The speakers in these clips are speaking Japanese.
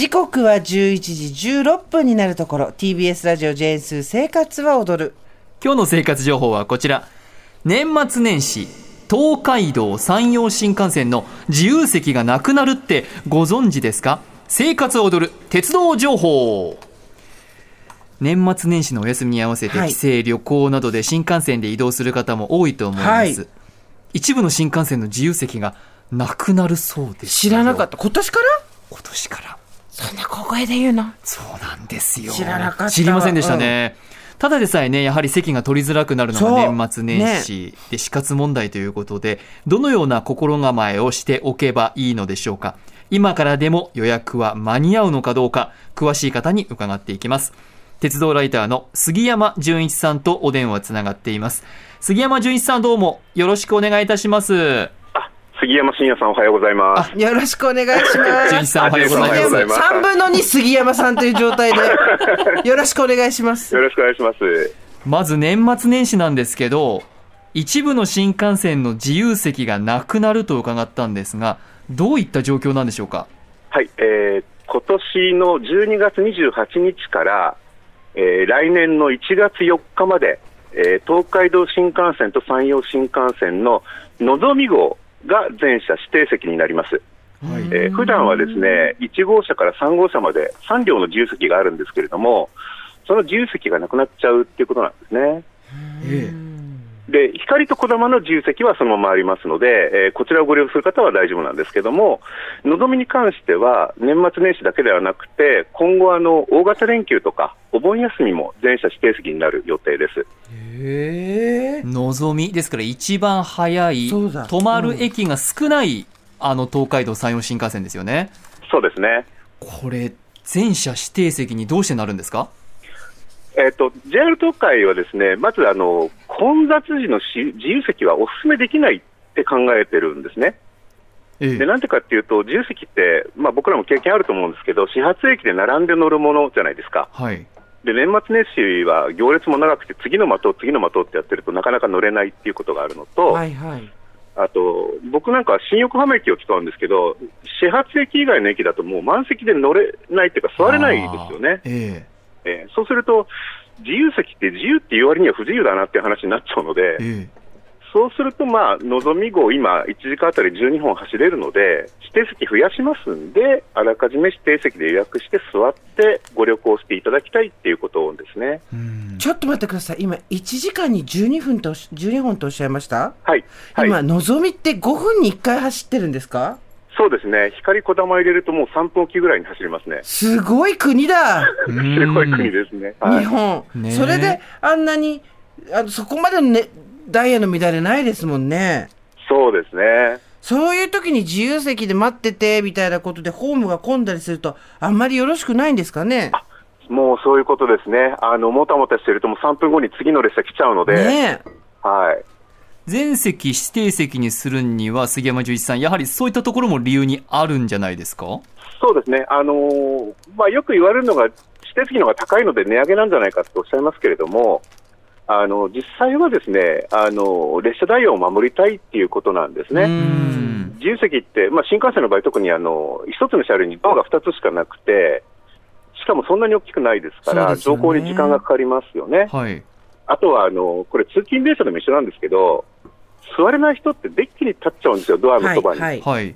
時刻は11時16分になるところ。TBS ラジオ JS 生活は踊る。今日の生活情報はこちら。年末年始東海道山陽新幹線の自由席がなくなるってご存知ですか？生活を踊る鉄道情報。年末年始のお休みに合わせてはい。帰省、旅行などで新幹線で移動する方も多いと思います、はい。一部の新幹線の自由席がなくなるそうです知らなかったた。今年から？今年からそんな小声で言うの？そうなんですよ。知らなかったわ。知りませんでしたね、ただでさえねやはり席が取りづらくなるのが年末年始で死活問題ということで、どのような心構えをしておけばいいのでしょうか？今からでも予約は間に合うのかどうか詳しい方に伺っていきます。鉄道ライターの杉山純一さんとお電話つながっています。杉山純一さんどうもよろしくお願いいたします。あ、杉山真也さんおはようございます。よろしくお願いします純一さんおはようございまます3分の2杉山さんという状態で よろしくお願いしますよろしくお願いします。まず年末年始なんですけど一部の新幹線の自由席がなくなると伺ったんですがどういった状況なんでしょうか？はい、えー、今年の12月28日から、えー来年の1月4日まで、えー東海道新幹線と山陽新幹線ののぞみ号が全車指定席になります。はいえー普段はですね1号車から3号車まで3両の自由席があるんですけれども、その自由席がなくなっちゃうっていうことなんですね。えで光と小玉の自由席はそのままありますので、えーこちらをご利用する方は大丈夫なんですけども、のぞみに関しては、年末年始だけではなくて、今後あの、大型連休とか、お盆休みも全車指定席になる予定です。へえのぞみですから一番早い止まる駅が少ない、あの東海道山陽新幹線ですよねそうですね。これ全車指定席にどうしてなるんですか？えっ、と、JR 東海はですね、まずあの、混雑時のし自由席はお勧めできないって考えてるんですね。えで、なんでかっていうと、自由席って、まあ僕らも経験あると思うんですけど、始発駅で並んで乗るものじゃないですか。はいで年末年始は行列も長くて、次の的、次の的ってやってると、なかなか乗れないっていうことがあるのと、はいはいあと、僕なんかは新横浜駅を使うんですけど、始発駅以外の駅だと、もう満席で乗れないっていうか、座れないですよね。あーええーそうすると、自由席って自由っていう割には不自由だなっていう話になっちゃうのでえ、えそうすると、まあ、のぞみ号、今、1時間あたり12本走れるので、指定席増やしますんで、あらかじめ指定席で予約して座ってご旅行していただきたいっていうことですね。うんちょっと待ってください今1時間に12分とおっし12本とおっしゃいました？はい。はい。今のぞみって5分に1回走ってるんですか？そうですね。光こだま入れるともう3分おきぐらいに走りますね。すごい国だうん すごい国ですね。はい。日本、ねえそれであんなにあのそこまでの、ね、ダイヤの乱れないですもんねそうですね。そういう時に自由席で待っててみたいなことでホームが混んだりするとあんまりよろしくないんですかね？もうそういうことですね。あの、もたもたしてるともう3分後に次の列車来ちゃうので、ねえはい。全席指定席にするには杉山純一さんやはりそういったところも理由にあるんじゃないですか？そうですね。あのーまあ、よく言われるのが、指定席の方が高いので値上げなんじゃないかとおっしゃいますけれども、あの、実際はですね、あの、列車ダイヤを守りたいっていうことなんですね。うん自由席って、まあ、新幹線の場合、特にあの一つの車両にドアが2つしかなくて、しかもそんなに大きくないですから、そうですよね乗降に時間がかかりますよね。はいあとはあのこれ、通勤電車でも一緒なんですけど、座れない人ってデッキに立っちゃうんですよ、ドアのそばに。はいはい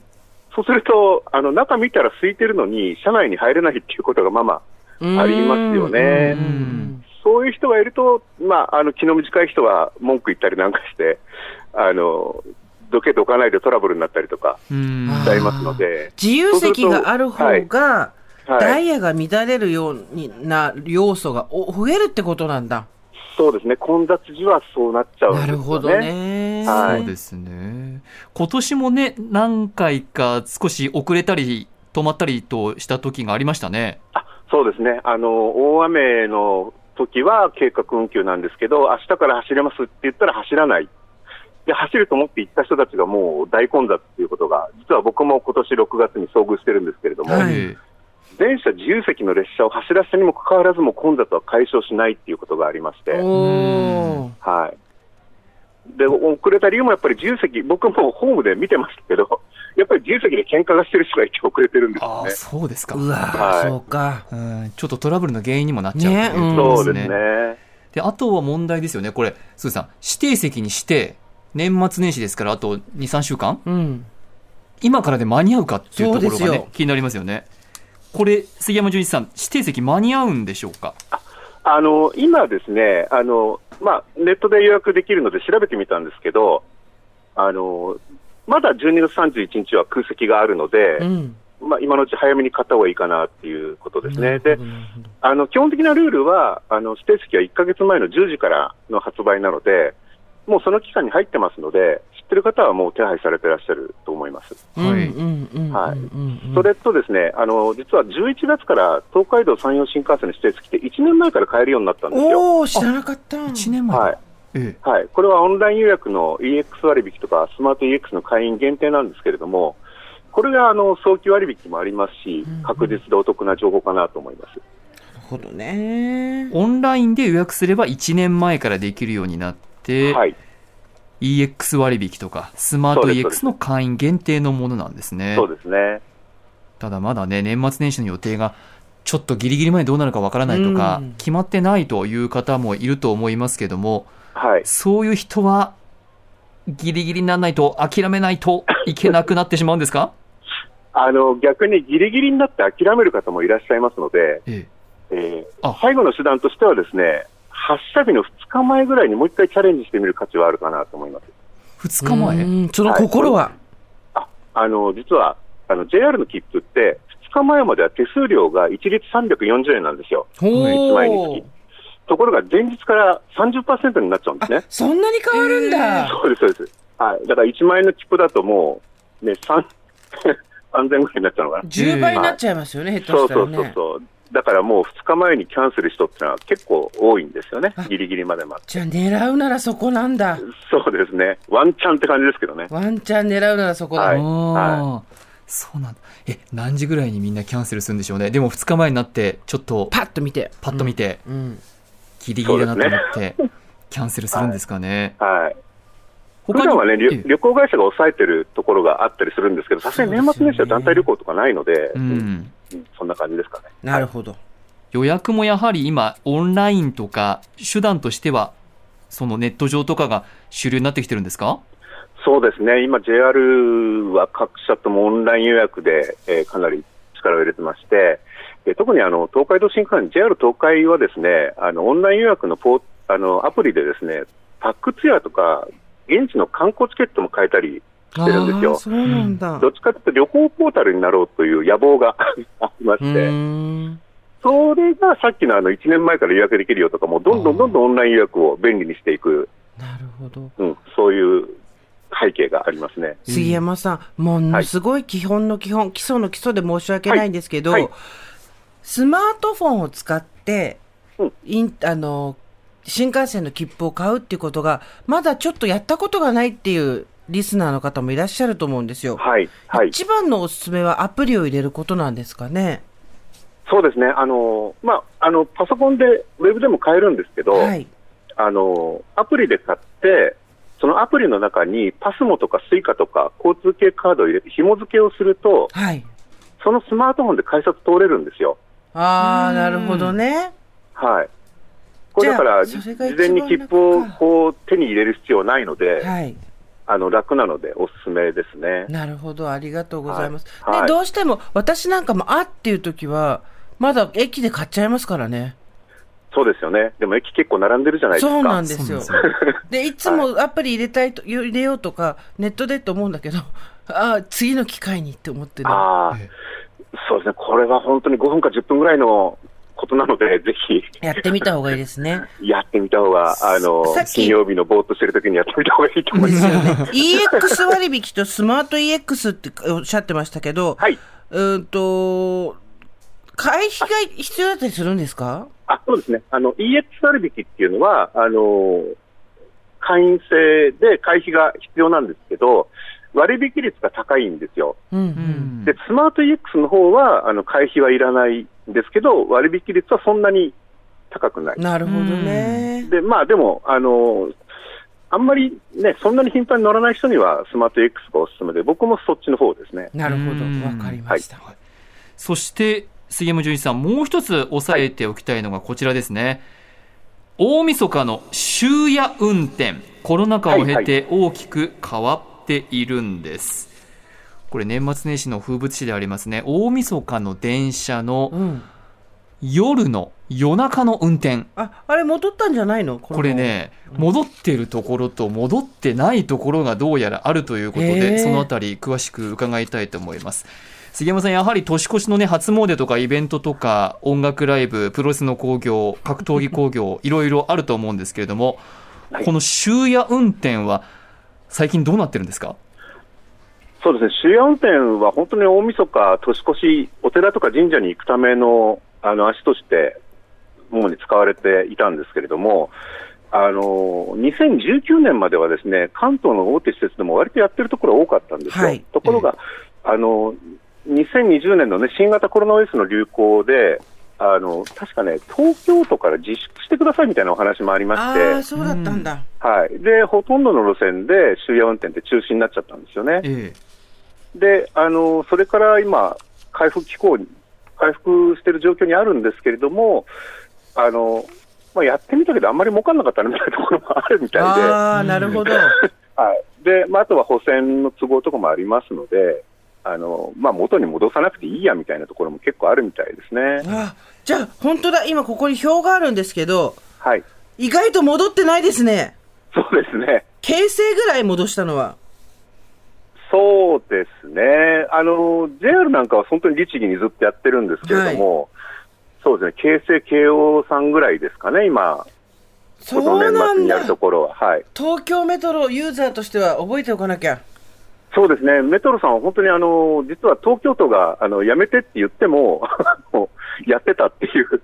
そうすると、あの中見たら空いてるのに、車内に入れないっていうことがまあまあありますよねう。んそういう人がいると、まあ、あの気の短い人は文句言ったりなんかして、あのどけどかないでトラブルになったりとかうんあーしちゃいますので。自由席がある方が、はいダイヤが乱れるようにな要素がお増えるってことなんだ。そうですね、混雑時はそうなっちゃうんですよね。なるほどね。はいそうですね今年もね何回か少し遅れたり止まったりとした時がありましたねあそうですね、あの大雨の時は計画運休なんですけど、明日から走れますって言ったら走らない。で走ると思って行った人たちがもう大混雑っていうことが、実は僕も今年6月に遭遇してるんですけれども、はいえ全車自由席の列車を走らせたにもかかわらずも混雑は解消しないっていうことがありまして、はい。で、遅れた理由もやっぱり自由席、僕もホームで見てましたけど、やっぱり自由席で喧嘩がしてる人がいて遅れてるんですああ、よね。そうですか。うわはいそうか。うんちょっとトラブルの原因にもなっちゃうねということそうですね。で、あとは問題ですよね。これ、すーさん、指定席にして、年末年始ですから、あと2、3週間？うん。今からで間に合うかっていうところがね、気になりますよね。これ、杉山純一さん、指定席間に合うんでしょうか？あの、今ですね、あの、まあ、ネットで予約できるので調べてみたんですけど、あの、まだ12月31日は空席があるので、うん。まあ、今のうち早めに買った方がいいかなっていうことですね。であの、基本的なルールは、あの、指定席は1ヶ月前の10時からの発売なので、もうその期間に入ってますので、知ってる方はもう手配されてらっしゃると思います。はいそれとですね、あの、実は11月から東海道山陽新幹線の指定席って1年前から買えるようになったんですよ。おお知らなかった。1年前はい。ええ。はい。これはオンライン予約の EX 割引とかスマート EX の会員限定なんですけれども、これがあの早期割引もありますしうん、確実でお得な情報かなと思います。なるほどね。オンラインで予約すれば1年前からできるようになって、はい。EX 割引とか、スマート EX すの会員限定のものなんですね。そうですね。ただまだね、年末年始の予定がちょっとギリギリまでどうなるかわからないとか、うん決まってないという方もいると思いますけども、はい。そういう人は、ギリギリにならないと、諦めないと いけなくなってしまうんですか？あの、逆にギリギリになって諦める方もいらっしゃいますので、ええあー最後の手段としてはですね、発射日の2日前ぐらいにもう一回チャレンジしてみる価値はあるかなと思います。え。2日前？うんその心は？あ、あの、実は、あの、JR の切符って、2日前までは手数料が一律340円なんですよ。ほ1枚にーつき。ところが前日から30%になっちゃうんですあね。そんなに変わるんだ。そうです、そうです。はい。だから1万円の切符だともう、ね、3、3000ぐらいになっちゃうのかな。10倍になっちゃいますよね、下そうそう手したらね。そうそう。だからもう2日前にキャンセル人ってのは結構多いんですよねあ。ギリギリまで待って。じゃあ狙うならそこなんだ。そうですね。ワンチャンって感じですけどね。ワンチャン狙うならそこだ。はいああ、そうなんだ。え、何時ぐらいにみんなキャンセルするんでしょうね。でも2日前になって、ちょっとパッと見て。パッと見て、うん。ギリギリだなと思って、キャンセルするんですかね。はい。普他に段はね、え旅旅行会社が抑えてるところがあったりするんですけど、さすがに年末年始は団体旅行とかないので、ううんん。そんな感じですかね。なるほど。予約もやはり今、オンラインとか、手段としては、そのネット上とかが主流になってきてるんですか？そうですね、今、JR は各社ともオンライン予約で、えーかなり力を入れてまして、で特にあの東海道新幹線、JR 東海はですねあのオンライン予約のポーあのアプリでですねパックツアーとか、現地の観光チケットも買えたりしてるんですよ。そうなんだ。どっちかというと旅行ポータルになろうという野望が ありまうして。それがさっきのあの1年前から予約できるよとか、もうどんどんどんどんオンライン予約を便利にしていく、なるほど。うん、そういう背景がありますね。杉山さん、ものすごい基本の基本、基礎の基礎で申し訳ないんですけど、はいはいスマートフォンを使って、うんインあの、新幹線の切符を買うっていうことが、まだちょっとやったことがないっていうリスナーの方もいらっしゃると思うんですよ。はい、はい。一番のおすすめはアプリを入れることなんですかね？そうですね。あの、まあ、あの、パソコンで、ウェブでも買えるんですけど、はい。あの、アプリで買って、そのアプリの中にパスモとかスイカとか交通系カードを入れて紐付けをすると、はい。そのスマートフォンで改札通れるんですよ。ああ、なるほどね。はい。これだから、事番前に切符をこう手に入れる必要ないので、はい。あの楽なのでおすすめですね。なるほど、ありがとうございます。はいはいで、どうしても、私なんかも、あっていう時は、まだ駅で買っちゃいますからね。そうですよね。でも駅結構並んでるじゃないですか。そうなんですよでいつもアプリ入れたいと、入れようとか、ネットでと思うんだけど、ああ、次の機会にって思ってる。ああえ、そうですね。これは本当に5分か10分ぐらいのことなので、ぜひやってみた方がいいですね。やってみた方が、あの金曜日のぼーっとしてる時にやってみた方がいいと思います。EX 割引とスマート EX っておっしゃってましたけど、はい。うーんと、会費が必要だったりするんですか？あ、そうですね。あの、EX 割引っていうのは、あの、会員制で会費が必要なんですけど、割引率が高いんですよ。うんう。うんんで、スマート EX の方は、あの、会費はいらないんですけど、割引率はそんなに高くない。なるほどね。で、まあでも、あの、あんまりね、そんなに頻繁に乗らない人にはスマート X がおすすめで、僕もそっちの方ですね。なるほど。うんわかりました。そして、杉山純一さん、もう一つ押さえておきたいのがこちらですね。大晦日の終夜運転。コロナ禍を経て大きく変わっているんです。これ年末年始の風物詩でありますね。大晦日の電車のうん。夜の夜中の運転。あ、あれ戻ったんじゃないの？これ。ね、戻ってるところと戻ってないところがどうやらあるということへで、ーそのあたり詳しく伺いたいと思います。杉山さん、やはり年越しのね、初詣とかイベントとか、音楽ライブ、プロレスの興行、格闘技興行、いろいろあると思うんですけれども、はいこの終夜運転は、最近どうなってるんですか？そうですね、終夜運転は本当に大晦日、年越し、お寺とか神社に行くためのあの足として、主に使われていたんですけれども、あの2019年まではですね関東の大手施設でも割とやってるところ多かったんですよ。はい。ところが、あの2020年の、ね、新型コロナウイルスの流行で、あの確かね、東京都から自粛してくださいみたいなお話もありまして。そうだったんだ。はい、でほとんどの路線で終夜運転って中止になっちゃったんですよね。えであのそれから今、回復機構に、回復している状況にあるんですけれども、あのまあ、やってみたけど、あんまり儲かんなかったみたいなところもあるみたいで、ああ、なるほど。はいでまあ、あとは補選の都合とかもありますので、あのまあ、元に戻さなくていいやみたいなところも結構あるみたいですね。あじゃあ、本当だ、今ここに表があるんですけど、はい、意外と戻ってないですね。そうですね。形成ぐらい戻したのは。そうですね、あの JR なんかは本当に律儀にずっとやってるんですけれども、そうですね、京成、京王さんぐらいですかね、今、そうなんだ末にやる。ところは、はい、東京メトロユーザーとしては覚えておかなきゃ。そうですね、メトロさんは本当にあの実は東京都があのやめてって言っても、やってたっていう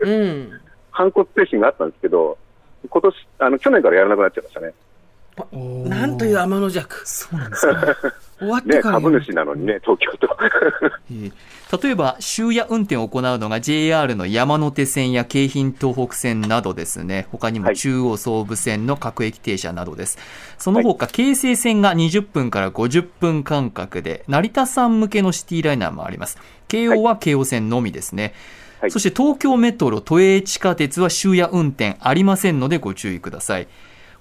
うん。反骨精神があったんですけど、今年あの去年からやらなくなっちゃいましたね。えなんという天の弱。そうなんですか。終わってね、から株主なのにね、東京都。えー例えば終夜運転を行うのが JR の山手線や京浜東北線などですね。他にもはい。中央総武線の各駅停車などです、その他、京成線が20分から50分間隔で成田山向けのシティライナーもあります。京王は京王線のみですね、はい。そして東京メトロ都営地下鉄は終夜運転ありませんのでご注意ください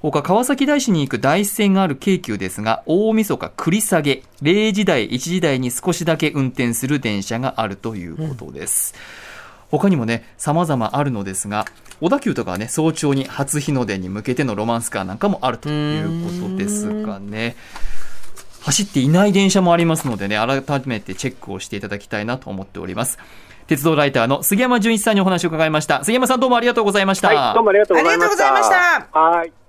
他川崎大師に行く大師線がある京急ですが大晦日繰り下げ0時台1時台に少しだけ運転する電車があるということです、他にもね様々あるのですが小田急とかはね早朝に初日の出に向けてのロマンスカーなんかもあるということですがね。走っていない電車もありますのでね改めてチェックをしていただきたいなと思っております。鉄道ライターの杉山純一さんにお話を伺いました。杉山さんどうもありがとうございました、はい、どうもありがとうございました。ありがとうございました。はい。